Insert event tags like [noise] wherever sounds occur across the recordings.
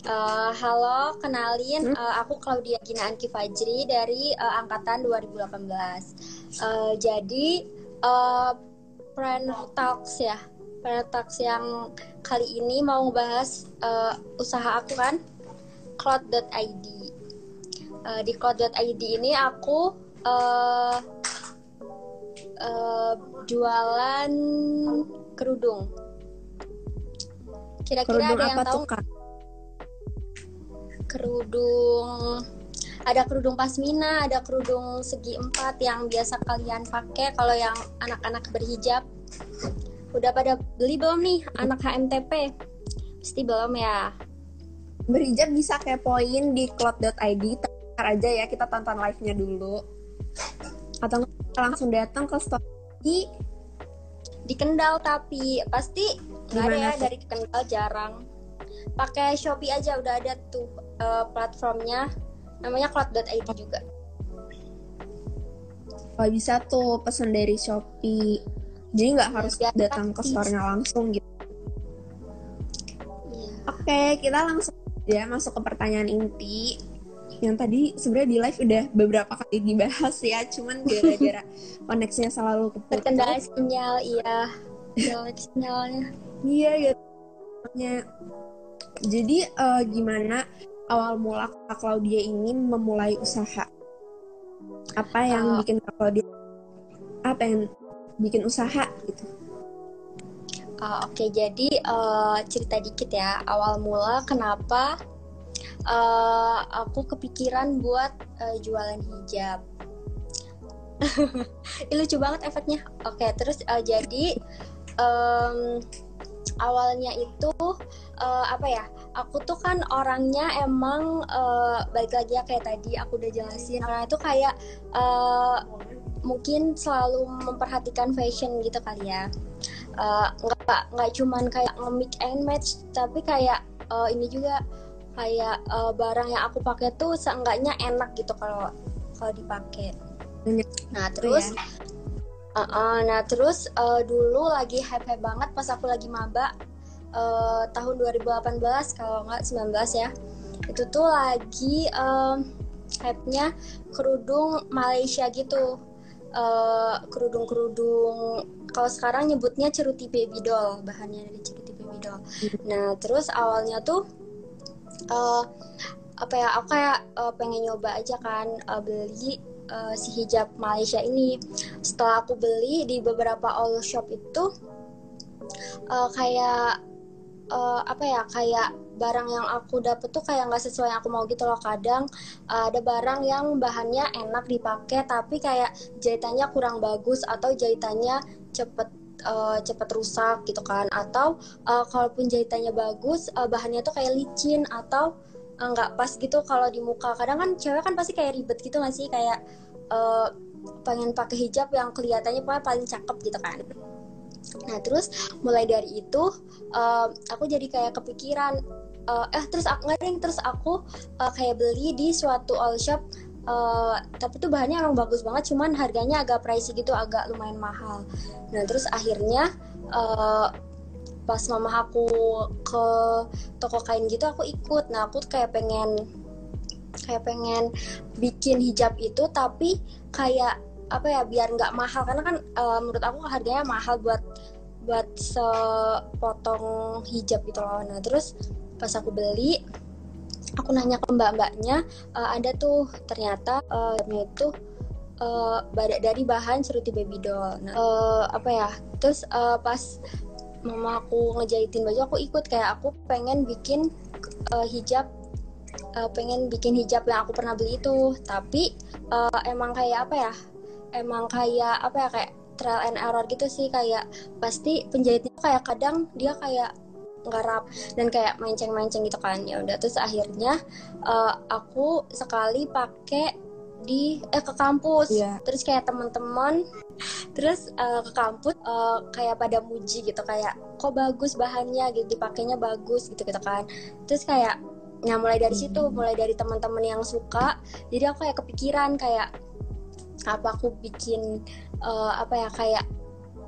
Uh, halo, kenalin, hmm? uh, aku Claudia Gina Anki Fajri dari uh, angkatan 2018. Uh, jadi, uh, Friend Talks ya, Friend Talks yang kali ini mau bahas uh, usaha aku kan, cloud.id. Uh, di cloud.id ini aku uh, uh, jualan kerudung. Kira-kira ada yang tahu? Tuh, kerudung ada kerudung pasmina, ada kerudung segi empat yang biasa kalian pakai kalau yang anak-anak berhijab. Udah pada beli belum nih anak HMTP? Pasti belum ya. Berhijab bisa kepoin di cloud.id, tar aja ya kita tonton live-nya dulu. Atau langsung datang ke store di di Kendal tapi pasti nggak ada ya dari Kendal jarang. Pakai Shopee aja udah ada tuh uh, platformnya. Namanya cloud.id juga. Oh bisa tuh pesan dari Shopee. Jadi nggak harus ya, datang ke store-nya langsung gitu. Ya. oke okay, kita langsung ya masuk ke pertanyaan inti. Yang tadi sebenarnya di live udah beberapa kali dibahas ya cuman gara-gara [laughs] koneksinya selalu keputus terkendala sinyal iya. Sinyalnya. Iya ya jadi uh, gimana awal mula Kak Claudia ini memulai usaha? Apa yang uh, bikin Kak Claudia apa yang bikin usaha gitu? Uh, Oke, okay, jadi uh, cerita dikit ya. Awal mula kenapa uh, aku kepikiran buat uh, jualan hijab. [laughs] Ini lucu banget efeknya. Oke, okay, terus uh, jadi um, awalnya itu uh, apa ya? aku tuh kan orangnya emang uh, balik lagi ya kayak tadi aku udah jelasin orang itu kayak uh, mungkin selalu memperhatikan fashion gitu kali ya. Uh, nggak nggak cuman kayak nge-mix and match tapi kayak uh, ini juga kayak uh, barang yang aku pakai tuh seenggaknya enak gitu kalau kalau dipakai. Nah terus uh, uh, nah terus uh, dulu lagi hype hype banget pas aku lagi maba uh, tahun 2018 kalau nggak 19 ya. Itu tuh lagi um, hype-nya kerudung Malaysia gitu. Uh, kerudung-kerudung kalau sekarang nyebutnya ceruti baby doll bahannya dari ceruti baby doll. Nah terus awalnya tuh uh, apa ya aku kayak uh, pengen nyoba aja kan uh, beli uh, si hijab Malaysia ini. Setelah aku beli di beberapa all shop itu uh, kayak uh, apa ya kayak barang yang aku dapet tuh kayak nggak sesuai yang aku mau gitu loh. Kadang uh, ada barang yang bahannya enak dipakai tapi kayak jahitannya kurang bagus atau jahitannya cepet uh, cepet rusak gitu kan. Atau uh, kalaupun jahitannya bagus uh, bahannya tuh kayak licin atau nggak uh, pas gitu kalau di muka. Kadang kan cewek kan pasti kayak ribet gitu nggak sih? Kayak uh, pengen pakai hijab yang kelihatannya paling cakep gitu kan Nah terus mulai dari itu uh, aku jadi kayak kepikiran uh, eh terus aku nggak terus aku uh, kayak beli di suatu all shop uh, tapi tuh bahannya emang bagus banget cuman harganya agak pricey gitu agak lumayan mahal. Nah terus akhirnya uh, pas mama aku ke toko kain gitu aku ikut. Nah aku kayak pengen kayak pengen bikin hijab itu tapi kayak apa ya biar nggak mahal. Karena kan uh, menurut aku harganya mahal buat buat sepotong hijab gitu loh. Nah terus pas aku beli aku nanya ke mbak-mbaknya uh, ada tuh ternyata uh, itu uh, dari bahan seruti baby doll. Nah, uh, apa ya terus uh, pas mama aku ngejahitin baju aku ikut. Kayak aku pengen bikin uh, hijab uh, pengen bikin hijab yang aku pernah beli itu. Tapi uh, emang kayak apa ya? Emang kayak apa ya? Kayak trial and error gitu sih. Kayak pasti penjahitnya kayak kadang dia kayak ngarap dan kayak menceng-menceng gitu kan. Ya udah terus akhirnya uh, aku sekali pakai di eh ke kampus. Yeah. terus kayak teman-teman terus uh, ke kampus uh, kayak pada muji gitu. Kayak kok bagus bahannya? gitu dipakainya bagus gitu gitu kan. Terus kayak nah mulai dari situ mulai dari teman-teman yang suka jadi aku kayak kepikiran kayak apa aku bikin uh, apa ya kayak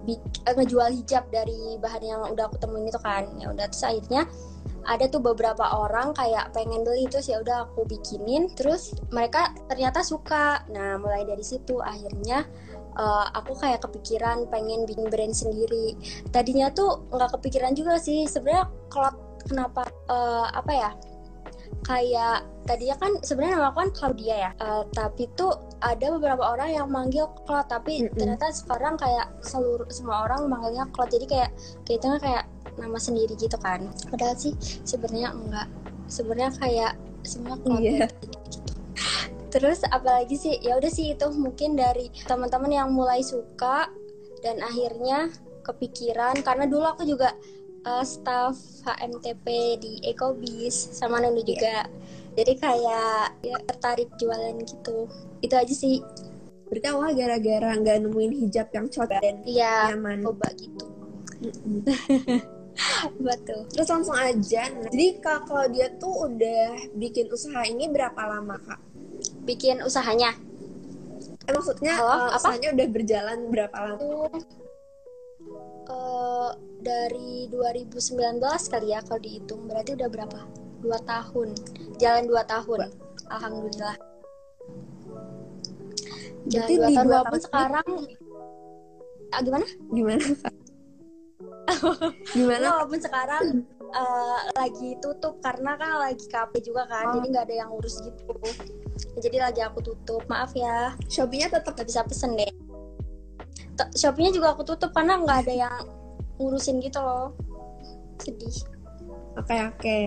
bik, uh, ngejual hijab dari bahan yang udah aku temuin itu kan. Ya udah terus akhirnya ada tuh beberapa orang kayak pengen beli terus ya udah aku bikinin terus mereka ternyata suka. Nah mulai dari situ akhirnya uh, aku kayak kepikiran pengen bikin brand sendiri. Tadinya tuh nggak kepikiran juga sih sebenarnya kalau kenapa uh, apa ya kayak tadinya kan sebenarnya nama aku kan Claudia ya uh, tapi tuh ada beberapa orang yang manggil Claude tapi mm -hmm. ternyata sekarang kayak seluruh semua orang manggilnya Claude jadi kayak kita kayak nama sendiri gitu kan padahal sih sebenarnya enggak sebenarnya kayak semua Claude yeah. gitu. terus apalagi sih ya udah sih itu mungkin dari teman-teman yang mulai suka dan akhirnya kepikiran karena dulu aku juga uh, staff HMTP di Ecobis sama Nunu juga. Jadi kayak ya tertarik jualan gitu. Itu aja sih. Berarti awal gara-gara nggak nemuin hijab yang cocok dan ya, nyaman. coba gitu. [laughs] Betul. Terus langsung aja. Nah, jadi Kak Claudia tuh udah bikin usaha ini berapa lama Kak? Bikin usahanya? Eh, maksudnya Halo, uh, usahanya udah berjalan berapa lama? Uh, dari 2019 kali ya kalau dihitung. Berarti udah berapa? Dua tahun. Jalan dua tahun. Alhamdulillah. Jalan dua tahun. walaupun sekarang? Ah, gimana? Gimana? Gimana? [laughs] Walaupun sekarang uh, lagi tutup karena kan lagi KP juga kan. Oh. jadi nggak ada yang ngurus gitu. Jadi lagi aku tutup. Maaf ya. Shopee-nya tetap bisa pesen deh Shopee-nya juga aku tutup karena nggak ada yang ngurusin gitu loh sedih oke okay, oke okay.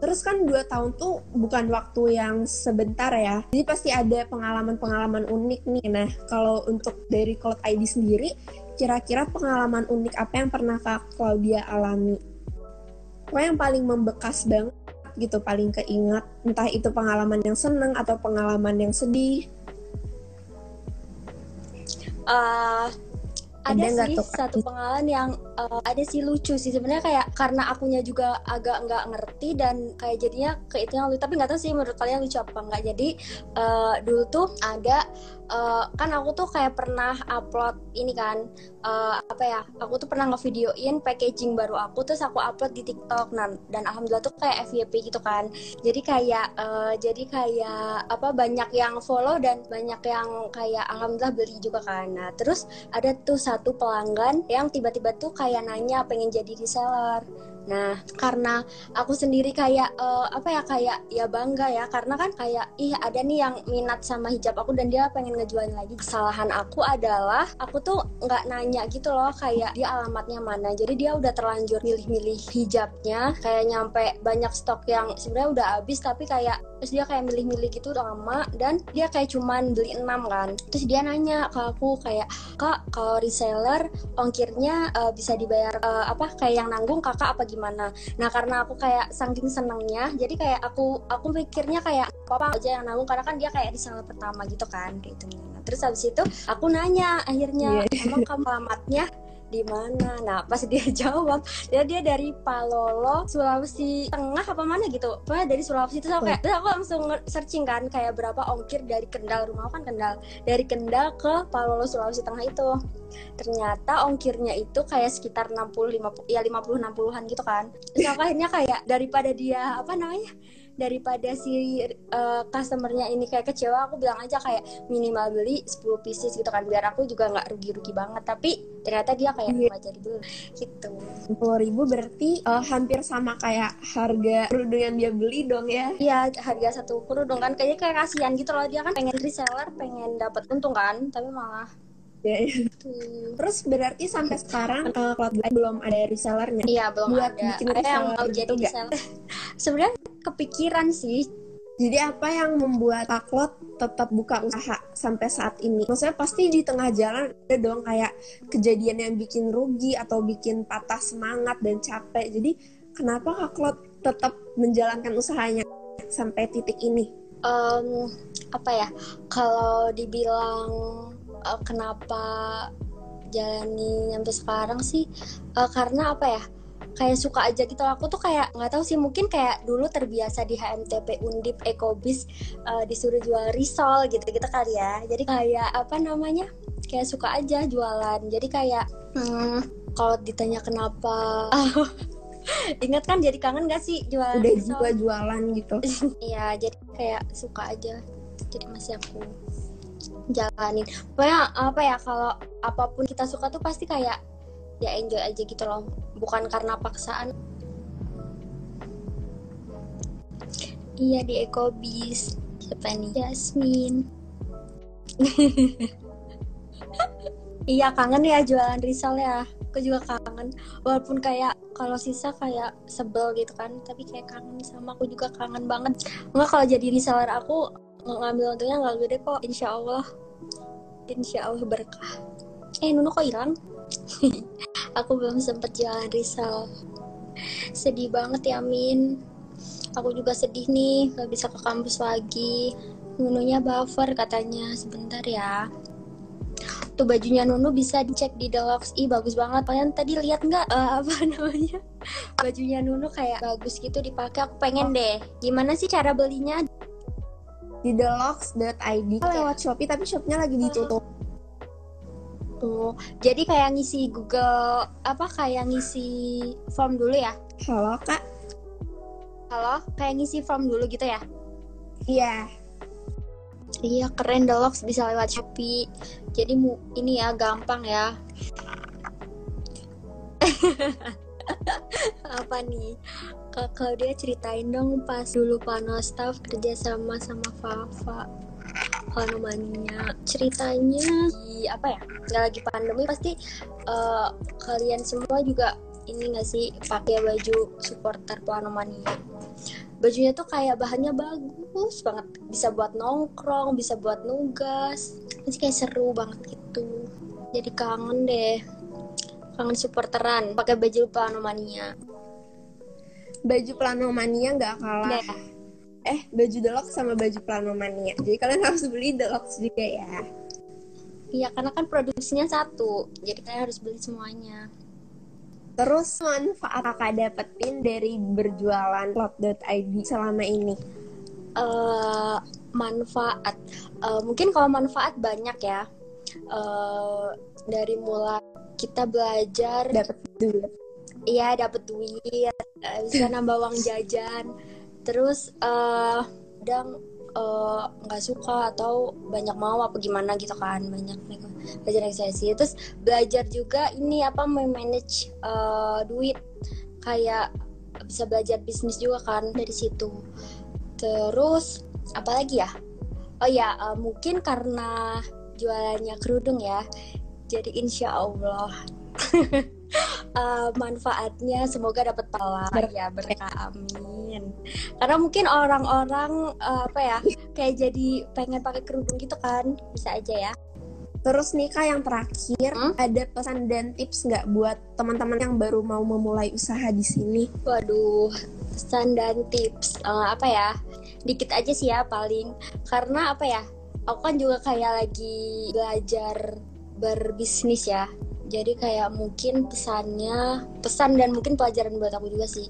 Terus kan dua tahun tuh bukan waktu yang sebentar ya. Jadi pasti ada pengalaman-pengalaman unik nih. Nah, kalau untuk dari Cloud ID sendiri, kira-kira pengalaman unik apa yang pernah Kak Claudia alami? Apa yang paling membekas banget gitu, paling keingat? Entah itu pengalaman yang seneng atau pengalaman yang sedih? Uh, ada, ada sih satu pengalaman yang uh, ada sih lucu sih. Sebenarnya kayak karena akunya juga agak nggak ngerti dan kayak jadinya ke itu yang lucu. Tapi nggak tahu sih menurut kalian lucu apa nggak. Jadi uh, dulu tuh ada uh, kan aku tuh kayak pernah upload ini kan uh, apa ya aku tuh pernah ngevideoin packaging baru aku terus aku upload di TikTok. Nah, dan alhamdulillah tuh kayak FYP gitu kan. Jadi kayak uh, jadi kayak apa banyak yang follow dan banyak yang kayak alhamdulillah beli juga kan. Nah terus ada tuh satu pelanggan yang tiba-tiba tuh kayak nanya pengen jadi reseller Nah, karena aku sendiri kayak uh, apa ya kayak ya bangga ya karena kan kayak ih ada nih yang minat sama hijab aku dan dia pengen ngejualin lagi. Kesalahan aku adalah aku tuh nggak nanya gitu loh kayak dia alamatnya mana. Jadi dia udah terlanjur milih-milih hijabnya kayak nyampe banyak stok yang sebenarnya udah habis tapi kayak terus dia kayak milih-milih gitu lama dan dia kayak cuman beli enam kan. Terus dia nanya ke aku kayak kak kalau reseller ongkirnya uh, bisa dibayar uh, apa kayak yang nanggung kakak apa gimana nah karena aku kayak saking senengnya jadi kayak aku aku mikirnya kayak apa aja yang nanggung karena kan dia kayak di sana pertama gitu kan gitu. Nah, terus habis itu aku nanya akhirnya yeah. emang kamu alamatnya di mana? Nah pas dia [laughs] jawab dia dia dari Palolo Sulawesi Tengah apa mana gitu. Pokoknya dari Sulawesi itu aku kayak aku langsung searching kan kayak berapa ongkir dari Kendal rumah kan Kendal? Dari Kendal ke Palolo Sulawesi Tengah itu. Ternyata ongkirnya itu kayak sekitar 60 50 ya 50 60-an gitu kan. Terus aku akhirnya kayak daripada dia apa namanya daripada si uh, customernya ini kayak kecewa aku bilang aja kayak minimal beli 10 pieces gitu kan biar aku juga nggak rugi-rugi banget. Tapi ternyata dia kayak yeah. jadi dulu gitu. Sepuluh ribu berarti uh, hampir sama kayak harga kerudung yang dia beli dong ya? Iya harga satu kerudung kan. Kayaknya kayak kasihan gitu loh. Dia kan pengen reseller pengen dapat untung kan tapi malah Ya, ya. Terus berarti sampai sekarang uh, Cloud belum ada resellernya? Iya belum Buat ada. Bikin ada yang mau jadi reseller. [laughs] Sebenarnya kepikiran sih. Jadi apa yang membuat Kak Cloud tetap buka usaha sampai saat ini? Maksudnya pasti di tengah jalan ada dong kayak kejadian yang bikin rugi atau bikin patah semangat dan capek. Jadi kenapa Kak Cloud tetap menjalankan usahanya sampai titik ini? Um, apa ya? Kalau dibilang uh, kenapa jalani sampai sekarang sih? Uh, karena apa ya? Kayak suka aja gitu. Aku tuh kayak nggak tahu sih mungkin kayak dulu terbiasa di HMTP Undip Ekobis uh, disuruh jual risol gitu gitu kali ya. Jadi kayak apa namanya? Kayak suka aja jualan. Jadi kayak hmm, kalau ditanya kenapa [laughs] Ingat kan jadi kangen gak sih jualan udah risol? juga jualan gitu. [laughs] Iya, jadi kayak suka aja. Jadi masih aku jalanin. Pokoknya apa ya kalau apa pun kita suka tuh pasti kayak ya enjoy aja gitu loh. Bukan karena paksaan. Iya di Ecobis. Siapa nih? Jasmine. [laughs] iya kangen ya jualan risol ya. Aku juga kangen. Walaupun kayak kalau sisa kayak sebel gitu kan, tapi kayak kangen sama aku juga kangen banget. Enggak kalau jadi reseller aku ngambil untungnya nggak gede kok, insya Allah. Insya Allah berkah. Eh Nunu kok hilang? [laughs] aku belum sempet jualan risol. Sedih banget ya Min. Aku juga sedih nih, gak bisa ke kampus lagi. Nununya buffer katanya, sebentar ya. Tuh bajunya Nunu bisa dicek di Deluxe. Ih bagus banget. Kalian tadi lihat nggak eh, [laughs] apa namanya? Bajunya Nunu kayak bagus gitu dipakai. Aku pengen deh. Gimana sih cara belinya? Di deluxe.id lewat Shopee tapi shopnya lagi ditutup Oh, jadi kayak ngisi Google apa kayak ngisi form dulu ya? halo kak Halo, kayak ngisi form dulu gitu ya? iya Iya keren Deluxe bisa lewat Shopee. Jadi mu ini ya gampang ya. [laughs] Apa nih? Kak Claudia ceritain dong pas dulu panos staff kerja sama sama Fafa. Panomania ceritanya di apa ya? Nggak lagi pandemi pasti eh, kalian semua juga ini nggak sih pakai baju supporter Panomania bajunya tuh kayak bahannya bagus banget bisa buat nongkrong bisa buat nugas masih kayak seru banget gitu jadi kangen deh kangen supporteran pakai baju panomania baju planomania nggak kalah. Deh. eh baju deluxe sama baju planomania. Jadi kalian [laughs] harus beli deluxe juga ya. Iya karena kan produksinya satu. Jadi kalian harus beli semuanya. Terus manfaat kakak dapetin dari berjualan plot.id selama ini? Eh manfaat. Eh, mungkin kalau manfaat banyak ya. Eh, dari mulai kita belajar dapet duit. Iya dapat duit, bisa nambah uang jajan. Terus eh kadang eh, nggak suka atau banyak mau apa gimana gitu kan banyak nego- belajar negosiasi. Terus belajar juga ini apa memanage eh, duit kayak bisa belajar bisnis juga kan dari situ. Terus apa lagi ya? Oh ya eh, mungkin karena jualannya kerudung ya. Jadi insya Allah [laughs] eh, manfaatnya. Semoga dapat pahala. Ya berkah amin. Karena mungkin orang-orang eh, apa ya kayak jadi pengen pakai kerudung gitu kan. Bisa aja ya. Terus nih kak yang terakhir Hmm? ada pesan dan tips nggak buat teman-teman yang baru mau memulai usaha di sini? Waduh pesan dan tips Eh, apa ya dikit aja sih ya paling. Karena apa ya aku kan juga kayak lagi belajar berbisnis ya jadi kayak mungkin pesannya pesan dan mungkin pelajaran buat aku juga sih.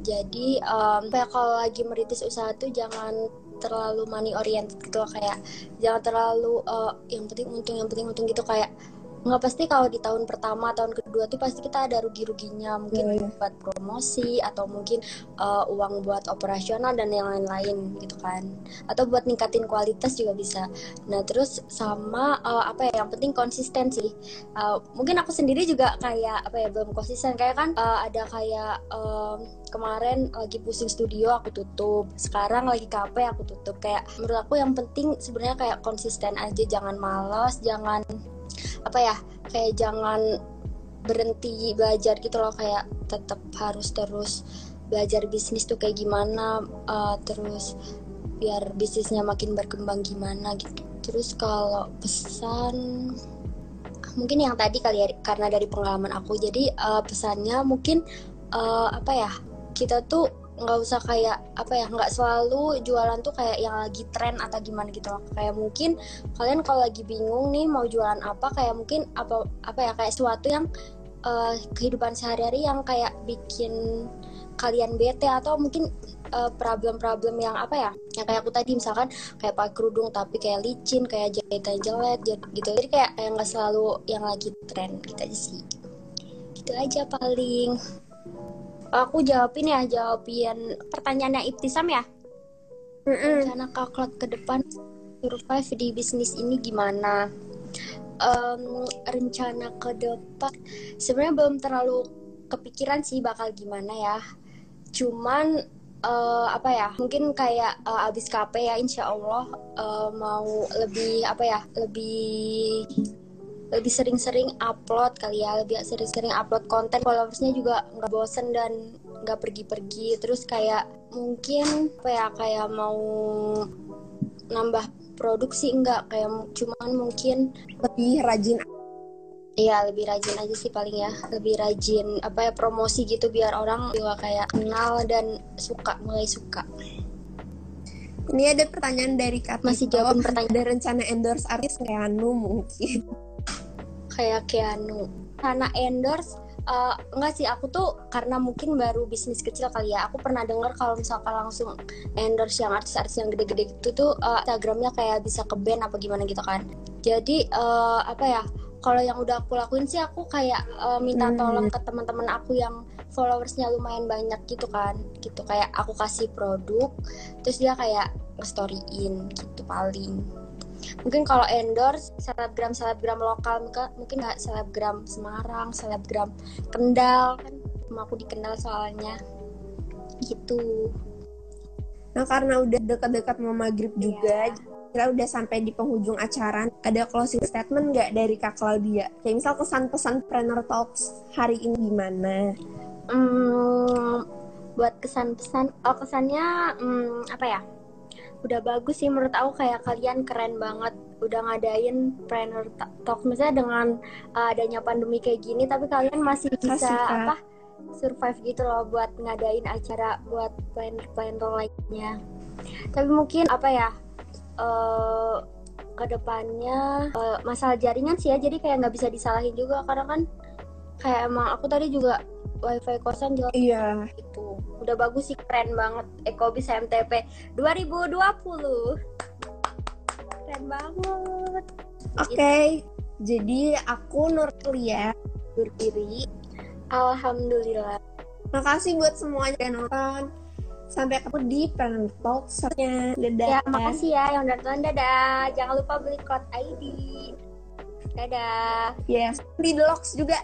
Jadi em, kayak kalau lagi merintis usaha tuh jangan terlalu money oriented gitu kayak jangan terlalu eh, yang penting untung yang penting untung gitu kayak nggak pasti kalau di tahun pertama tahun kedua tuh pasti kita ada rugi-ruginya. Mungkin Iya, iya. buat promosi atau mungkin eh, uang buat operasional dan yang lain-lain gitu kan. Atau buat ningkatin kualitas juga bisa. Nah terus sama eh, apa ya yang penting konsisten sih. Eh, mungkin aku sendiri juga kayak apa ya belum konsisten. Kayak kan eh, ada kayak em, kemarin lagi pusing studio aku tutup. Sekarang lagi KP aku tutup. Kayak menurut aku yang penting sebenarnya kayak konsisten aja. Jangan malas jangan apa ya kayak jangan berhenti belajar gitu loh kayak tetap harus terus belajar bisnis tuh kayak gimana eh, terus biar bisnisnya makin berkembang gimana gitu. Terus kalau pesan mungkin yang tadi kali ya karena dari pengalaman aku jadi eh, pesannya mungkin eh, apa ya kita tuh nggak usah kayak apa ya nggak selalu jualan tuh kayak yang lagi tren atau gimana gitu loh. Kayak mungkin kalian kalau lagi bingung nih mau jualan apa kayak mungkin apa apa ya kayak sesuatu yang eh, kehidupan sehari-hari yang kayak bikin kalian bete atau mungkin eh, problem-problem yang apa ya yang kayak aku tadi misalkan kayak pakai kerudung tapi kayak licin kayak jahitan jelek gitu. Jadi kayak kayak nggak selalu yang lagi tren gitu aja sih. Gitu aja paling aku jawabin ya jawabin pertanyaannya Ibtisam ya. Rencana kakak ke depan survive di bisnis ini gimana? Um, rencana ke depan sebenarnya belum terlalu kepikiran sih bakal gimana ya. Cuman uh, apa ya mungkin kayak uh, abis KP ya insya Allah uh, mau lebih apa ya lebih lebih sering-sering upload kali ya lebih sering-sering upload konten. Followersnya juga nggak bosen dan nggak pergi-pergi. Terus kayak mungkin apa ya kayak mau nambah produksi enggak kayak cuman mungkin lebih rajin. Iya lebih rajin aja sih paling ya. Lebih rajin apa ya promosi gitu biar orang juga kayak kenal dan suka mulai suka. Ini ada pertanyaan dari Kak Masih jawab pertanyaan. Ada rencana endorse artis kayak Anu mungkin Kayak Keanu. Karena endorse uh, enggak sih aku tuh karena mungkin baru bisnis kecil kali ya aku pernah dengar kalau misalkan langsung endorse yang artis-artis yang gede-gede gitu tuh uh, Instagramnya kayak bisa ke band apa gimana gitu kan. Jadi uh, apa ya kalau yang udah aku lakuin sih aku kayak uh, minta hmm. tolong ke teman-teman aku yang followersnya lumayan banyak gitu kan. Gitu kayak aku kasih produk terus dia kayak storyin gitu paling mungkin kalau endorse selebgram selebgram lokal mungkin nggak selebgram Semarang selebgram Kendal kan cuma aku dikenal soalnya. Gitu. Nah karena udah dekat-dekat mau maghrib juga yeah kira udah sampai di penghujung acara ada closing statement nggak dari kak Claudia? Kayak misal kesan-pesan Planner Talks hari ini gimana? Hmm, buat kesan-pesan oh kesannya hmm, apa ya udah bagus sih menurut aku kayak kalian keren banget. Udah ngadain Planner Talks misalnya dengan uh, adanya pandemi kayak gini tapi kalian masih bisa Kasih, apa survive gitu loh buat ngadain acara buat planner planner lainnya. Tapi mungkin apa ya uh, ke depannya uh, masalah jaringan sih ya jadi kayak nggak bisa disalahin juga. Karena kan kayak emang aku tadi juga wifi kosan juga iya itu udah bagus sih keren banget Ekobis MTP 2020 keren banget oke okay. jadi aku Nurlia berdiri Alhamdulillah makasih buat semuanya yang nonton Sampai ketemu di Planet Talk selanjutnya. Dadah. Ya, makasih ya yang udah nonton. Dadah. Jangan lupa beli code ID. Dadah. Yes, di Deluxe juga.